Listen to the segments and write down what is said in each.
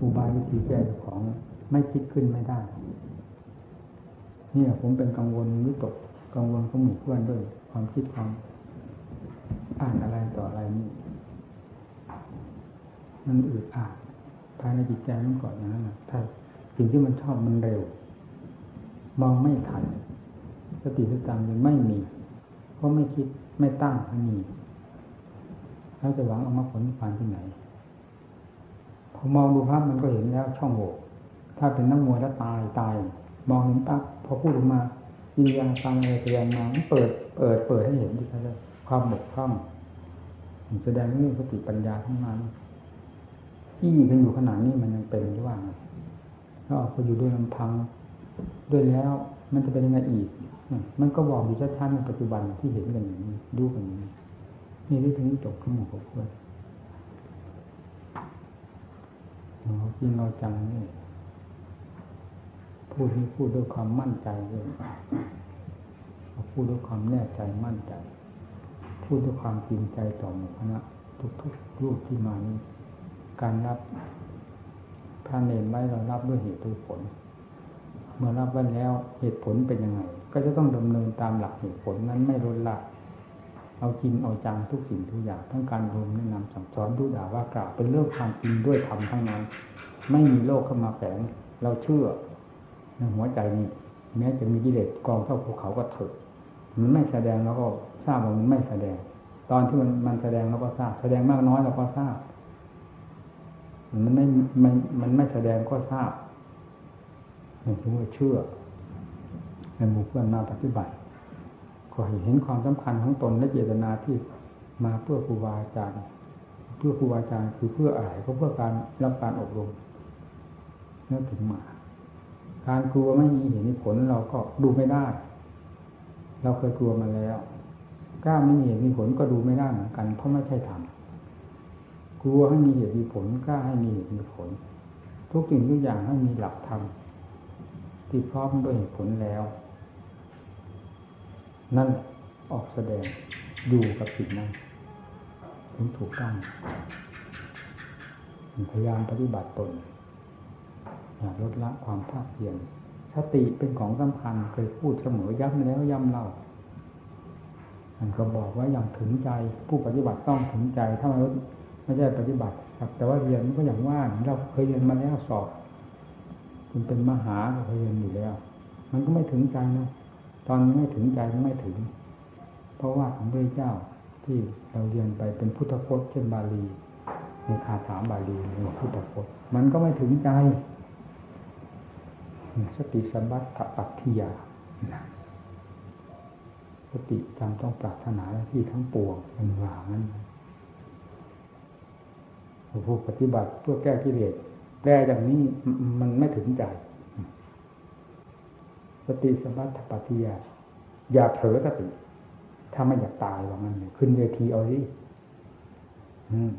อุบายวิธีแก้ของไม่คิดขึ้นไม่ได้ เนี่ยผมเป็นกังวลวิตกกังวลของหมู่เพื่อนด้วย ความคิดความอ่านอะไรต่ออะไรนี่มันอึดอัดภายในจิตใจมันก่อนอย่างนั้นนะถ้าสิ่งที่มันชอบมันเร็ว มองไม่ทันสติสตังมันไม่มี เพราะไม่คิดไม่ตั้งไม่มีแล้วจะหวังเอามาผลผ่านที่ไหน พอมองดูภาพมันก็เห็นแล้วช่องโหว่ถ้าเป็นนักมวยแล้วตายตาย มองเห็นปั๊บพอพูดออกมาวิญญาณฟังอะไรแสดงมาเปิดเปิดเปิดให้เห็นที่เขาความบกพร่องแสดงเรื่องสติปัญญาทั้งนั้นที่กันอยู่ขนาดนี้มันยังเป็นหรือว่าถ้าออกไปอยู่ด้วยลำพังด้วยแล้ว มันจะเป็นยังไงอีก มันก็บอกอยู่ชัดๆในปัจจุบันที่เห็นกันอย่างนี้ดูกันอย่างนี้นี่ที่ถึงจบขึ้นหมู่กับเพื่อน เราจริงเราจังนี่พูดที่พูดด้วยความมั่นใจเลยพูดด้วยความแน่ใจมั่นใจ พูดด้วยความจริงใจต่อหมู่คณะทุกๆรูปที่มานี้การรับพระเนรไว้เรารับด้วยเหตุด้วยผล เมื่อรับไว้แล้วเหตุผลเป็นยังไง ก็จะต้องดำเนินตามหลักเหตุผลนั้นไม่ลดละ เอาจริงเอาจังทุกสิ่งทุกอย่างทั้งการรวมแนะนำสั่งสอนดูด่าว่ากล่าวเป็นเรื่องความจริงด้วยธรรมทั้งนั้น ไม่มีโลกเข้ามาแฝงเราเชื่อในหัวใจนี้ แม้จะมีกิเลสกองเท่าภูเขาก็เถิดมันไม่แสดงแล้วก็ทราบว่ามันไม่แสดง ตอนที่มันมันแสดงเราก็ทราบ แสดงมากน้อยเราก็ทราบ มันไม่มันมันไม่แสดงก็ทราบนี่คือว่าเชื่อในหมู่เพื่อนมาปฏิบัติ ก็เห็นความสำคัญของตนและเจตนาที่มาเพื่อครูบาอาจารย์ เพื่อครูบาอาจารย์คือเพื่ออะไรก็เพื่อการรับการอบรมนั่นถึงมา การกลัวไม่มีเหตุผลเราก็ดูไม่ได้ เราเคยกลัวมาแล้วกล้าไม่มีเหตุมีผลก็ดูไม่ได้เหมือนกัน เพราะไม่ใช่ธรรมกลัวให้มีเหตุมีผลกล้าให้มีเหตุมีผล ทุกสิ่งทุกอย่างให้มีหลักธรรมที่พร้อมด้วยเหตุผลแล้ว นั่นออกแสดงอยู่กับสิ่งนั้นถึงถูกต้องพยายามปฏิบัติตนอย่าลดละความภาคเพียรสติเป็นของสำคัญเคยพูดเสมอย้ำแล้วย้ำเล่ามันก็บอกว่าอย่างถึงใจ ผู้ปฏิบัติต้องถึงใจ ถ้าไม่ไม่ใช่ปฏิบัติแต่ว่าเรียนก็อย่างว่าเราเคยเรียนมาแล้วสอบคุณเป็นมหาเราเคยเรียนอยู่แล้ว มันก็ไม่ถึงใจนะ ตอนไม่ถึงใจไม่ถึง เพราะว่าของพระเจ้าที่เราเรียนไปเป็นพุทธพจน์เช่นบาลีมีคาถาบาลีในพุทธพจน์มันก็ไม่ถึงใจสติสัมบัติปัตถิยาสติจำต้องปรารถนาที่ทั้งปวงเป็นว่างั้นผู้ปฏิบัติเพื่อแก้กิเลสแก้อย่างนี้มันไม่ถึงใจ สติสมัติปัฏยาอย่าเผลอสติ ถ้าไม่อยากตายว่างั้นขึ้นเวทีเอาดิ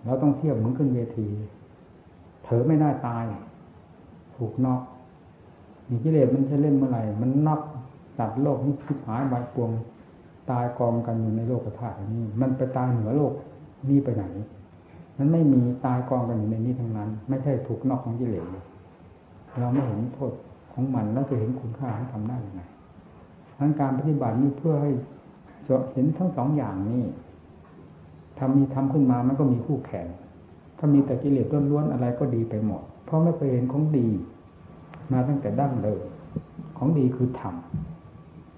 เราต้องเที่ยวเหมือนขึ้นเวที เผลอไม่ได้ตาย ถูกนอกมีกิเลสมันจะเล่นเมื่อไหร่ มันนอกสัตว์โลกนี้คิดหายใบปวง ตายกองกันอยู่ในโลกธาตุนี้ มันไปตายเหนือโลกนี่ไปไหนมันไม่มีตายกองกันอยู่ในนี้ทั้งนั้น ไม่ใช่ถูกนอกของกิเลสเราไม่เห็นโทษ ของมันแล้วจะเห็นคุณค่าของทำได้ยังไงทั้งการปฏิบัตินี้เพื่อให้จะเห็นทั้งสองอย่างนี้ทำมีทำขึ้นมามันก็มีคู่แข่งถ้ามีแต่กิเลสล้วนๆอะไรก็ดีไปหมด เพราะไม่เคยเห็นของดี มาตั้งแต่ดั้งเดิมของดีคือธรรม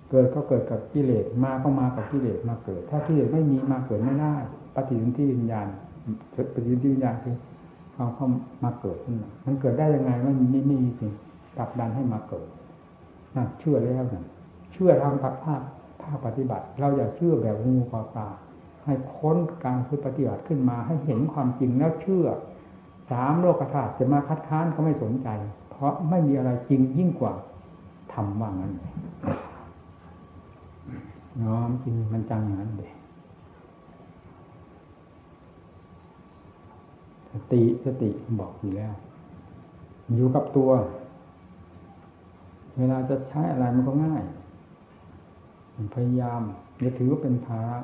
เกิดก็เกิดกับกิเลสมาก็มากับกิเลสมาเกิด ถ้ากิเลสไม่มีมาเกิดไม่ได้ปฏิสนธิวิญญาณปฏิสนธิวิญญาณคือเอาเข้ามาเกิดขึ้นมามันเกิดได้ยังไงมันไม่มีสิ่ง ตักดันให้มาเกิดนั่นเชื่อแล้วนั่นเชื่อทางภาคภาคภาคปฏิบัติ เราอย่าเชื่อแบบงูปลาปลาให้ค้นการคือปฏิบัติขึ้นมาให้เห็นความจริงแล้วเชื่อ สามโลกธาตุจะมาคัดค้านก็ไม่สนใจ เพราะไม่มีอะไรจริงยิ่งกว่าทำว่างั้นน้อมจริงมันจังอย่างนั้นเลยสติสติบอกอยู่แล้ว อยู่กับตัว เวลาจะใช้อะไรมันก็ง่าย พยายามอย่าถือว่าเป็นภาระ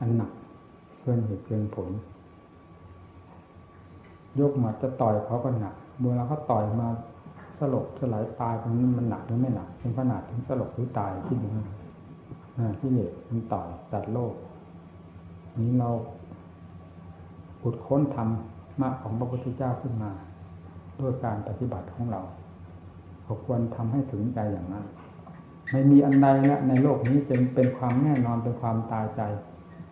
อันหนักเกินเหตุเกินผล ยกมาจะต่อยเขาก็หนักเวลาเขาต่อยมาสลบสลายตายตรงนี้มันหนักหรือไม่หนักเป็นขนาดถึงสลบหรือตายที่ดูที่เหล็กมันต่อยตัดโลก นี้เราขุดค้นทำมาของพระพุทธเจ้าขึ้นมา ด้วยการปฏิบัติของเรา ควรทำให้ถึงใจอย่างนั้นไม่มีอันใดละในโลกนี้เป็นเป็นความแน่นอนเป็นความตายใจ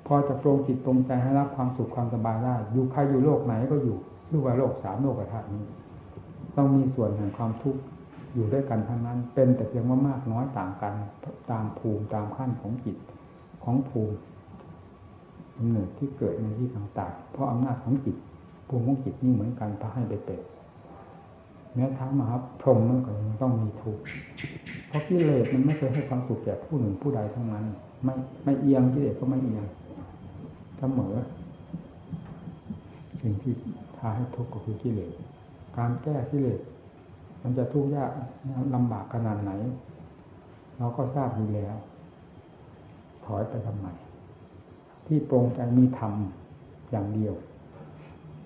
พอจะปรงจิตปรงใจให้รับความสุขความสบายได้อยู่ใครอยู่โลกไหนก็อยู่หรือว่าโลกสามโลกธาตุนี้ ต้องมีส่วนแห่งความทุกข์อยู่ด้วยกันทั้งนั้น เป็นแต่เพียงว่ามากน้อยต่างกัน ตามภูมิตามขั้นของจิตของภูมิกำเนิดที่เกิดในที่ต่างๆเพราะอำนาจของจิตภูมิของจิตนี่เหมือนกันพระให้ไปเป็น แม้ทั้งมหาพรหมมันก็ยังต้องมีทุกข์เพราะกิเลสมันไม่เคยให้ความสุขแก่ผู้หนึ่งผู้ใดทั้งนั้น ไม่ไม่เอียงกิเลสก็ไม่เอียงเสมอสิ่งที่พาให้ทุกข์ก็คือกิเลสการแก้กิเลสมันจะทุกข์ยากลำบากขนาดไหน เราก็ทราบอยู่แล้ว ถอยไปทำไมที่ตรงใจมีธรรมอย่างเดียว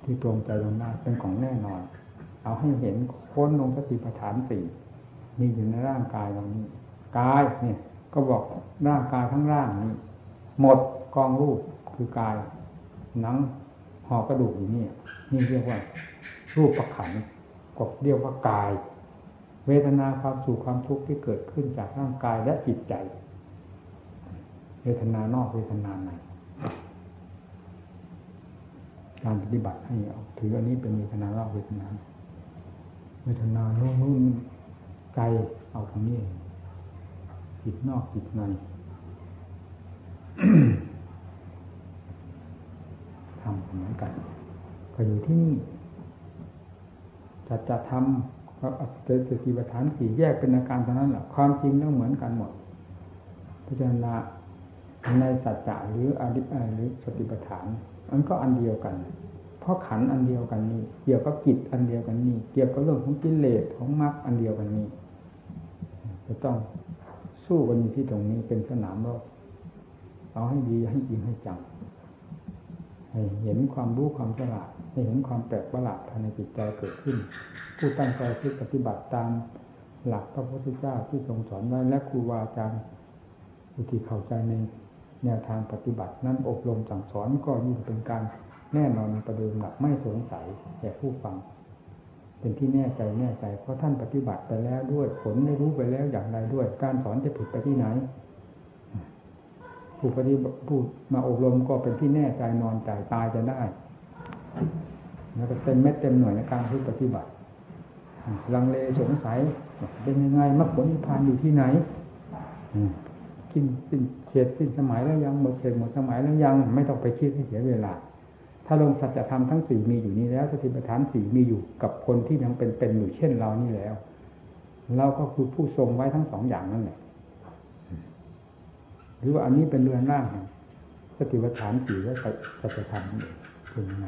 ที่ตรงใจลงได้เป็นของแน่นอน เอาให้เห็นค้นลงสติปัฏฐานสี่มีอยู่ในร่างกายเรานี้กายเนี่ย ก็บอกร่างกายทั้งร่างนี้ หมดกองรูปคือกายหนังห่อกระดูกอยู่นี่นี่เรียกว่า รูปประขันก็เรียกว่ากาย เวทนาความสุขความทุกข์ที่เกิดขึ้นจากร่างกายและจิตใจ เวทนานอกเวทนาในการปฏิบัติให้เอาถืออันนี้เป็นเวทนาเล่าเวทนาน เวทนาโน้นนู่นไกลเอาตรงนี้จิตนอกจิตในทำเหมือนกันก็อยู่ที่นี่จะจะทำก็เจสติปัฏฐานสี่แยกเป็นอาการเท่านั้นแหละความจริงต้องเหมือนกันหมด พิจารณาในสัจจะหรืออริหรือสติปัฏฐานมันก็อันเดียวกัน เพราะขันอันเดียวกันนี้ เกี่ยวกับจิตอันเดียวกันนี้ เกี่ยวกับเรื่องของกิเลสของมรรคอันเดียวกันนี้ จะต้องสู้กันอยู่ที่ตรงนี้เป็นสนามรบเอาให้ดีให้จริงให้จังให้เห็นความรู้ความฉลาดให้เห็นความแปลกประหลาดภายในจิตใจเกิดขึ้น ผู้ตั้งใจที่ปฏิบัติตามหลักพระพุทธเจ้าที่ทรงสอนไว้และครูบาอาจารย์ผู้ที่เข้าใจในแนวทางปฏิบัติ นั้นอบรมสั่งสอนก็ยิ่งเป็นการ แน่นอนประเดิมหลักไม่สงสัยแก่ผู้ฟัง เป็นที่แน่ใจแน่ใจ เพราะท่านปฏิบัติไปแล้วด้วยผลได้รู้ไปแล้วอย่างไรด้วย การสอนจะผิดไปที่ไหน ผู้ปฏิบัติผู้มาอบรมก็เป็นที่แน่ใจนอนใจตายจะได้แล้วก็เต็มเม็ดเต็มหน่วยในการที่ปฏิบัติ ลังเลสงสัย เป็นยังไงมรรคผลนิพพานอยู่ที่ไหนกินสิ้นเขตสิ้นสมัยแล้วยังหมดเขตหมดสมัยแล้วยัง ไม่ต้องไปคิดให้เสียเวลา ถ้าลงสัจธรรมทั้งสี่มีอยู่นี้แล้วสติปัฏฐานสี่มีอยู่กับคนที่ยังเป็นเป็นอยู่เช่นเรานี่แล้ว เราก็คือผู้ทรงไว้ทั้งสองอย่างนั่นแหละหรือว่าอันนี้เป็นเรือนร่างสติปัฏฐานสี่และสัจธรรมนี่เป็นงไง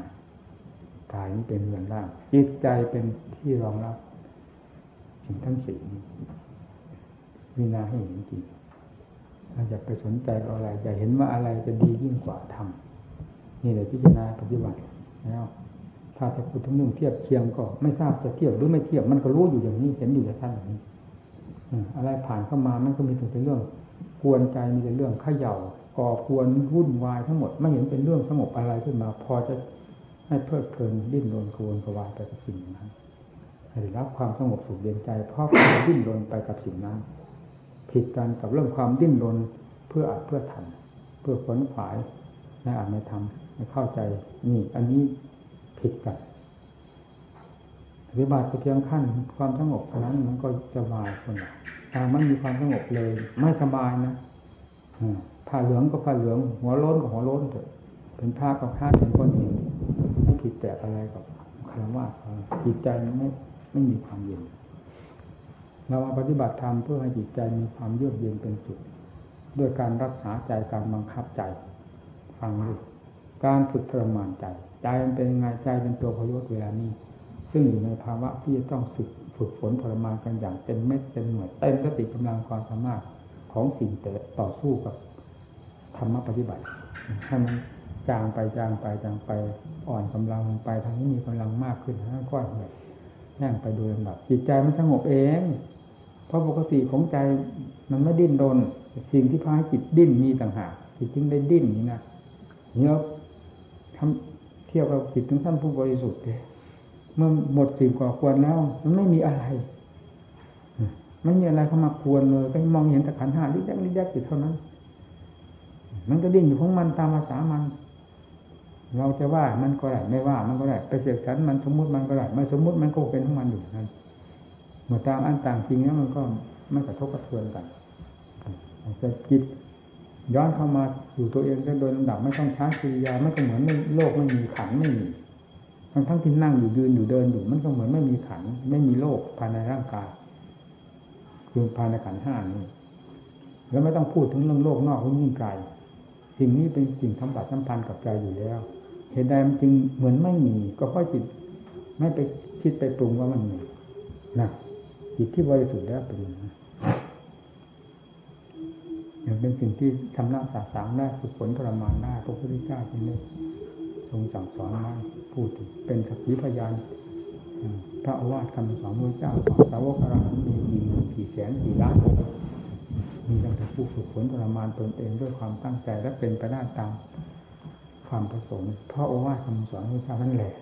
กายนี้เป็นเรือนร่างจิตใจเป็นที่รองรับสิ่งทั้งสี่มีนาให้เห็นจริงเราจะไปสนใจอะไรจะเห็นว่าอะไรจะดียิ่งกว่าทำ นี่เลยพิจารณาปฏิบัติแล้วถ้าจะพูดถึงเรื่องเทียบเคียงก็ ไม่ทราบจะเทียบหรือไม่เทียบมันก็รู้อยู่อย่างนี้เห็นอยู่แต่ท่านอย่างนี้อะไรผ่านเข้ามามันก็มีแต่เรื่องกวนใจมีแต่เรื่องขย่าก่อควรวุ่นวายทั้งหมดไม่เห็นเป็นเรื่องสงบอะไรขึ้นมา พอจะให้เพลิดเพลินดิ้นรนกวนกวายไปกับสิ่งนั้นให้รับความสงบสุขเย็นใจเพราะดิ้นรนไปกับสิ่งนั้นผิดกันกับเรื่องความดิ้นรนเพื่ออัดเพื่อทำเพื่อขนขวาย ในอาจไม่ทำไม่เข้าใจนี่ อันนี้ผิดกันปฏิบัติเพียงขั้นความสงบเท่านั้นมันก็สบายคนถ้ามันมีความสงบเลย ไม่สบายนะผ้าเหลืองก็ผ้าเหลือง หัวล้นก็หัวล้นเถอะเป็นผ้าก็ผ้าเป็นคนเองไม่ผิดแต่อะไรกับคำว่าจิตใจไม่ไม่มีความเย็นเรามาปฏิบัติธรรมเพื่อให้จิตใจมีความเยือกเย็นเป็นสุดด้วยการรักษาใจการบังคับใจ ฟังดูการฝึกทรมานใจใจมันเป็นยังไงใจเป็นตัวพยศเวลานี้ ซึ่งอยู่ในภาวะที่จะต้องฝึกฝึกฝนทรมานกันอย่างเต็มเม็ดเต็มหน่วยเต็มสติกำลังความสามารถของสิ่งต่อสู้กับธรรมปฏิบัติให้มันจางไปจางไปจางไปอ่อนกำลังไปทางนี้มีกำลังมากขึ้นทั้งก้อนแบบแห้งไปโดยลำดับจิตใจมันสงบเอง เพราะปกติของใจมันไม่ดิ้นรนสิ่งที่พาให้จิตดิ้นมีต่างหากจิตจึงได้ดิ้นนี่นะ เนี่ยทำเที่ยวกับจิตถึงท่านผู้บริสุทธิ์เลยเมื่อหมดสิ่งก่อควรแล้ว มันไม่มีอะไรไม่มีอะไรเข้ามาควรเลยก็มองเห็นแต่ขันห้าลิยักลิยักอยู่เท่านั้น มันก็ดิ้นอยู่ของมันตามภาษามัน เราจะว่ามันก็ได้ไม่ว่า มันก็ได้ไปเสียฉันมันสมมุติมันก็ได้ไม่สมมุติมันก็เป็นของมันอยู่นั้นเมื่อตามอันต่างจริงแล้วมันก็ไม่กระทบกระเทือนกันจะจิต ย้อนเข้ามาอยู่ตัวเองโดยลำดับไม่ต้องช้ากิริยาไม่ก็เหมือนโลกไม่มีขันไม่มีทั้งทั้งที่นั่งอยู่ยืนอยู่เดินอยู่มันก็เหมือนไม่มีขันไม่มีโลกภายในร่างกายคือภายในขันห้านี้แล้วไม่ต้องพูดถึงเรื่องโลกนอกยิ่งไกลสิ่งนี้เป็นสิ่งสัมผัสสัมพันธ์กับใจอยู่แล้ว เหตุใดมันจึงเหมือนไม่มี ก็เพราะจิตไม่ไปคิดไปปรุงว่ามันมีนะจิตที่บริสุทธิ์แล้วเป็นอย่างนั้ อย่างเป็นสิ่งที่ทำหน้าสาสางได้ฝึกฝนทรมานได้พระพุทธเจ้าจึงได้ทรงสั่งสอนมาพูดเป็นสักขีพยานพระอาวาสคำสอนพระเจ้าสาวกอรหันต์มีกี่หมื่นกี่แสนกี่ล้านมีตั้งแต่ผู้ฝึกฝนทรมานตนเองด้วยความตั้งใจและเป็นไปได้ตามความประสงค์พระโอวาทคำสอนพระเจ้านั่นแหละ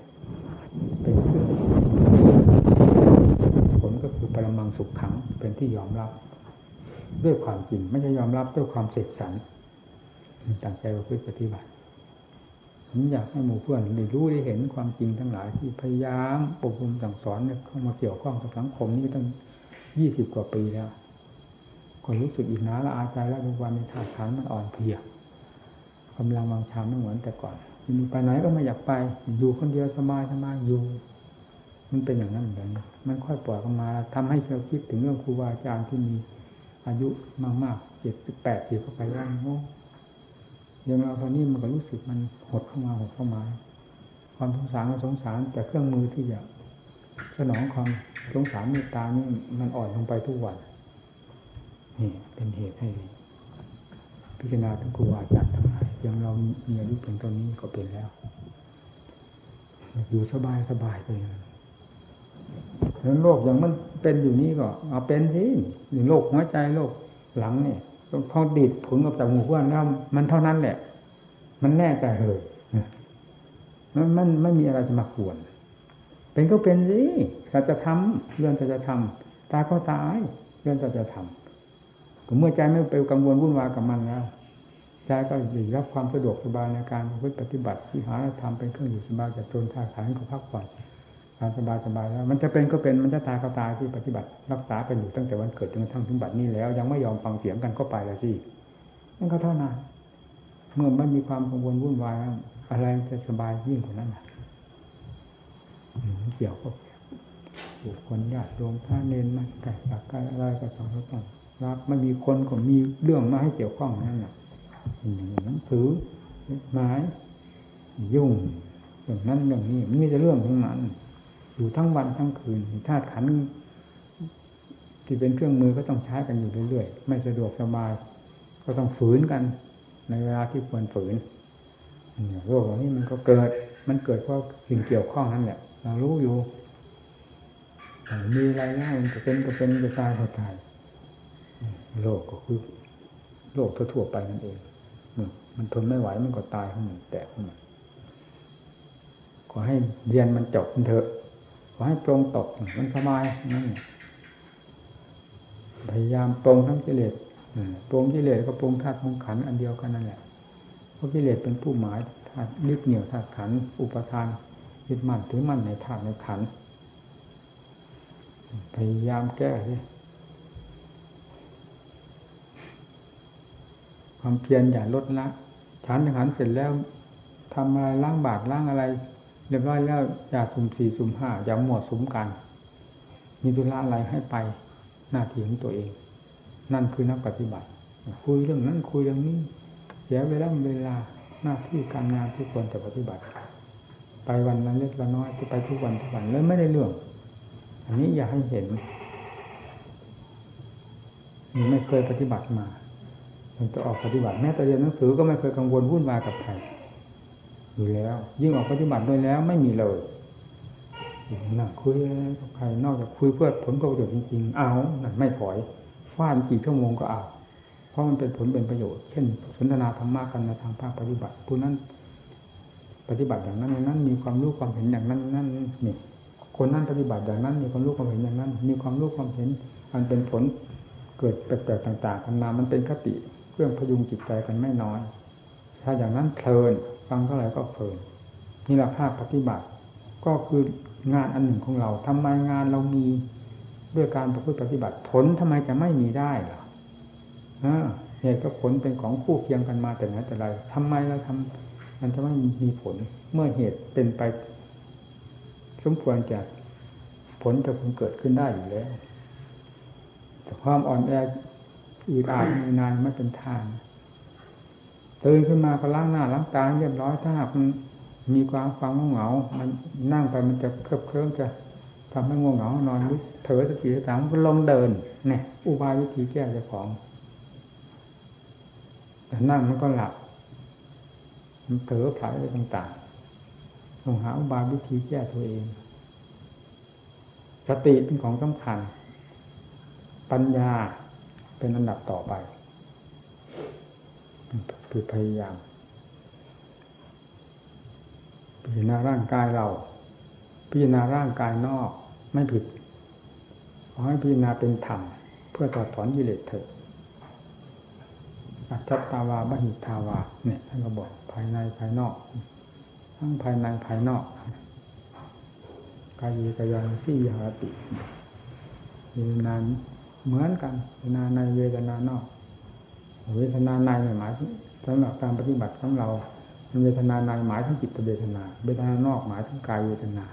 เป็นเครื่องผลก็คือปรมังสุขขังเป็นที่ยอมรับ ด้วยความจริง ไม่ใช่ยอมรับด้วยความเสกสรรตั้งใจว่าเพื่อปฏิบัติผมอยากให้หมู่เพื่อนได้รู้ได้เห็นความจริงทั้งหลายที่พยายามอบรมสั่งสอนเข้ามาเกี่ยวข้องกับสังคมนี้ตั้งยี่สิบกว่าปีแล้วก็รู้สึกอิจฉาละอาใจแล้วทุกวันในธาตุขันมันอ่อนเพลียกำลังวางชามไม่เหมือนแต่ก่อนมีไปไหนก็ไม่อยากไป อยู่คนเดียวสบายสบายอยู่ มันเป็นอย่างนั้นเหมือนกันมันค่อยปล่อยออกมาทำให้เราคิดถึงเรื่องครูบาอาจารย์ที่มี อายุมากๆเจ็ดสิบแปดสิบเข้าไปแล้วโอ้ยังเราตอนนี้มันก็รู้สึกมันหดเข้ามาหดเข้ามาความสงสารก็สงสารแต่เครื่องมือที่จะสนองความสงสารเมตตานี่มันอ่อนลงไปทุกวันนี่เป็นเหตุให้ พิจารณาถึงครูอาจารย์ทั้งหลายยังเรามีอายุเพียงตอนนี้ก็เป็นแล้ว อยู่สบายสบายไปแล้ วโรคอย่างมันเป็นอยู่นี้ก็ เอาเป็นที่โรคหัวใจโรคหลังเนี่ยพอดีดผลกับจากหมู่เพื่อนแล้วมันเท่านั้นแหละ มันแน่ใจเลยมันมันไม่มีอะไรจะมาขวน เป็นก็เป็นสิถ้าจะทำเรื่องจะจะทำตายก็ตายเรื่องจะจะทำก็เมื่อใจไม่ไปกังวลวุ่นวายกับมันแล้วใจก็ได้รับความสะดวกสบายในการปฏิบัติที่หาธรรมเป็นเครื่องอยู่สบายจากตนท่าขานก็พักผ่อน สบายสบายแล้ว มันจะเป็นก็เป็นมันจะตายก็ตายที่ปฏิบัติ รักษาไปอยู่ตั้งแต่วันเกิดจนกระทั่งถึงบัดนี้แล้ว ยังไม่ยอมฟังเสียงกันก็ไปแล้วสินั่นก็เท่านั้นเมื่อไม่มีความกังวลวุ่นวายอะไรจะสบายยิ่งกว่านั้นเกี่ยวกับบุคคลญาติโยมพระเนนมาไก่สักไก่อะไรก็ต้องต้องรับไม่มีคนก็มีเรื่องมาให้เกี่ยวข้องนั่นแหละหนังสือหมายยุ่งอย่างนั้นอย่างนี้มันมีแต่เรื่องทั้งนั้น อยู่ทั้งวันทั้งคืนธาตุขันที่เป็นเครื่องมือก็ต้องใช้กันอยู่เรื่อยๆ ไม่สะดวกสบายก็ต้องฝืนกัน ในเวลาที่ควรฝืนโรคเหล่านี้มันก็เกิด มันเกิดเพราะสิ่งเกี่ยวข้องนั่นแหละเรารู้อยู่มีอะไรง่ายมันจะเป็นก็เป็นจะตายก็ตายโรคก็คือโรคทั่วๆไปนั่นเองมันทนไม่ไหวมันก็ตายขึ้นมาแตกขึ้นมาขอให้เรียนมันจบมันเถอะ ขอให้ตรงตกมันสบายพยายามตรงทั้งกิเลสตรงกิเลสก็ปรงธาตุของขันอันเดียวกันนั่นแหละเพราะกิเลสเป็นผู้หมายธาตุยึดเหนี่ยวธาตุขันอุปทานยึดมั่นถือมั่นในธาตุในขันพยายามแก้สิความเพียรอย่าลดละฉันขันเสร็จแล้วทำอะไรล้างบาตรล้างอะไร เรียบร้อยแล้วอย่าสุ่มสี่สุ่มห้าอย่าหมวดสุมกัน มีธุระอะไรให้ไปหน้าที่ของตัวเอง นั่นคือนักปฏิบัติ คุยเรื่องนั้นคุยเรื่องนี้ เสียเวลาเวลาหน้าที่การงานที่ควรจะปฏิบัติ ไปวันนั้นเล็กละน้อยไปทุกวันทุกวันแล้วไม่ได้เรื่อง อันนี้อยากให้เห็นมันไม่เคยปฏิบัติมามันจะออกปฏิบัติแม้แต่เรียนหนังสือก็ไม่เคยกังวลวุ่นวายกับใคร อยู่แล้ว ยิ่งออกปฏิบัติด้วยแล้วไม่มีเลยนั่งคุยกับใครนอกจากคุยเพื่อผลประโยชน์จริงๆ เอานั่นไม่ถอยฟาดกี่ชั่วโมงก็เอา เพราะมันเป็นผลเป็นประโยชน์ เช่น สนทนาธรรมะกันในทางภาคปฏิบัติผู้นั้น ปฏิบัติอย่างนั้นอย่างนั้น มีความรู้ความเห็นอย่างนั้นนั่นนี่คนนั้นปฏิบัติอย่างนั้น มีความรู้ความเห็นอย่างนั้น มีความรู้ความเห็นมันเป็นผลเกิดแปลกๆต่างๆกันมามันเป็นคติเครื่องพยุงจิตใจกันไม่น้อย ถ้าอย่างนั้นเพลิน ฟังเท่าไหร่ก็เพลินนี่แหละภาคปฏิบัติ ก็คืองานอันหนึ่งของเราทำไมงานเรามีด้วยการประพฤติปฏิบัติ ผลทำไมจะไม่มีได้ล่ะเหตุกับผลเป็นของคู่เคียงกันมาแต่ไหนแต่ไรทำไมเราทำมันจะไม่มีผล เมื่อเหตุเป็นไป สมควรจะผลจะคงเกิดขึ้นได้อยู่แล้วแต่ความอ่อนแออืดอาดนานไม่เป็นทาง ตื่นขึ้นมาก็ล้างหน้าล้างตาเรียบร้อยถ้าหากมันมีความฟังเหงา มันนั่งไปมันจะเคลิบเคลิ้มจะทำให้ง่วงเหงานอนหรือเถอสติสตางก็ลงเดินเนี่ยอุบายวิธีแก้เจ้าของแต่นั่งมันก็หลับมันเถอผลายอะไรต่างๆต้องหาอุบายวิธีแก้ตัวเองสติเป็นของสำคัญ ปัญญาเป็นอันดับต่อไป คือพยายามพิจารณาร่างกายเรา พิจารณาร่างกายนอกไม่ผิดขอให้พิจารณาเป็นธรรมเพื่อถอดถอนกิเลสเถิดอัจฉตาวาบหิทาวา เนี่ยท่านก็บอกภายในภายนอก ทั้งภายในภายนอกกายกายาสี่หาติเวทนาเหมือนกันเวทนาในเวทนานอก เวทนาในหมายสำหรับการปฏิบัติของเราเวทนาในหมายถึงจิตเวทนา เวทนานอกหมายถึงกายเวทนา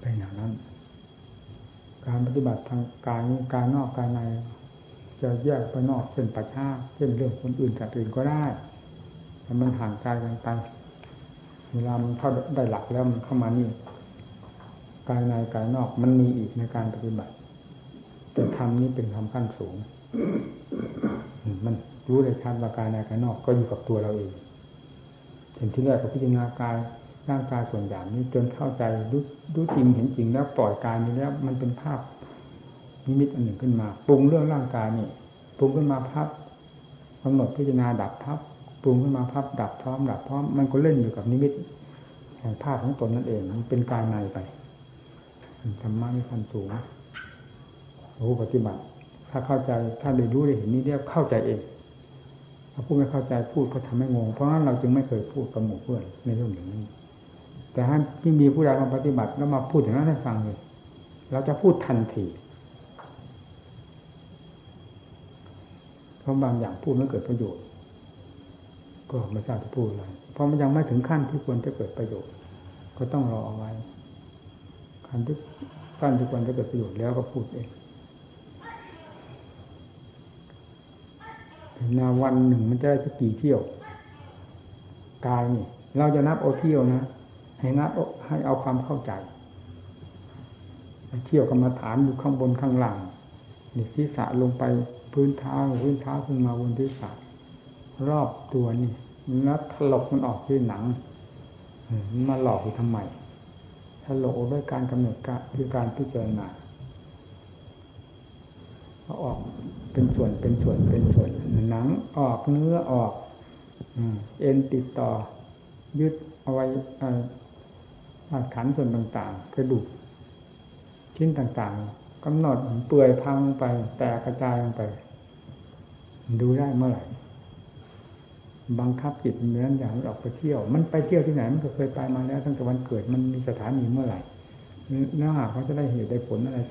เป็นอย่างนั้น การปฏิบัติทางกายกายนอกกายใน จะแยกไปนอกเช่นปัจฉาเช่นเรื่องคนอื่นจากอื่นก็ได้แต่มันห่างกายกันไปเวลามันเข้าได้หลักแล้วมันเข้ามานี่กายในกายนอกมันมีอีกในการปฏิบัติ แต่ธรรมนี้เป็นธรรมขั้นสูง มันรู้เลยชัดว่ากายในกายนอกก็อยู่กับตัวเราเองเห็นที่แรกก็พิจารณากายร่างกายส่วนใหญ่นี้จนเข้าใจรู้รู้จริงเห็นจริงแล้วปล่อยกายนี้แล้ว มันเป็นภาพนิมิตอันหนึ่งขึ้นมาปรุงเรื่องร่างกายนี่ปรุงขึ้นมาพับกำหนดพิจารณาดับพับปรุงขึ้นมาพับดับพร้อมดับพร้อมมันก็เล่นอยู่กับนิมิตแห่งภาพของตนนั่นเองมันเป็นกายในไปธรรมะนี่ขั้นสูง โอ้ปฏิบัติ ถ้าเข้าใจถ้าได้รู้ได้เห็นนี้เรียกเข้าใจเองถ้าพูดไม่เข้าใจพูดก็ทำให้งงเพราะฉะนั้นเราจึงไม่เคยพูดกับหมู่เพื่อนในเรื่องอย่างนี้ แต่ถ้าที่มีผู้ใดมาปฏิบัติแล้วมาพูดอย่างนั้นให้ฟังเลยเราจะพูดทันทีเพราะบางอย่างพูดไม่เกิดประโยชน์ ก็ไม่ทราบจะพูดอะไรเพราะมันยังไม่ถึงขั้นที่ควรจะเกิดประโยชน์ ก็ต้องรอเอาไว้ขั้นที่ขั้นที่ควรจะเกิดประโยชน์แล้วก็พูดเอง นาวันหนึ่งมันจะได้สักกี่เที่ยวกายนี่เราจะนับโอเที่ยวนะให้นับให้เอาความเข้าใจเที่ยวกรรมฐานอยู่ข้างบนข้างล่างนี่ศีรษะลงไปพื้นเท้าพื้นเท้าขึ้นมาบนศีรษะรอบตัวนี่แล้วถลกมันออกที่หนังมาหลอกอยู่ทำไมถลกด้วยการกำหนดการคือการพิจารณาออก เป็นส่วนเป็นส่วนเป็นส่วน หนังออกเนื้อออกเอ็นติดต่อ ยึดเอาไว้ขันส่วนต่างๆกระดูกชิ้นต่างๆกำหนดเปื่อยพังไป แตกกระจายลงไป ดูได้เมื่อไหร่บังคับจิตเหมือนอย่างออกไปเที่ยว มันไปเที่ยวที่ไหนมันก็เคยไปมาแล้วตั้งแต่วันเกิดมันมีสถานีเมื่อไหร่เนื้อหาเขาจะได้เหตุได้ผลอะไร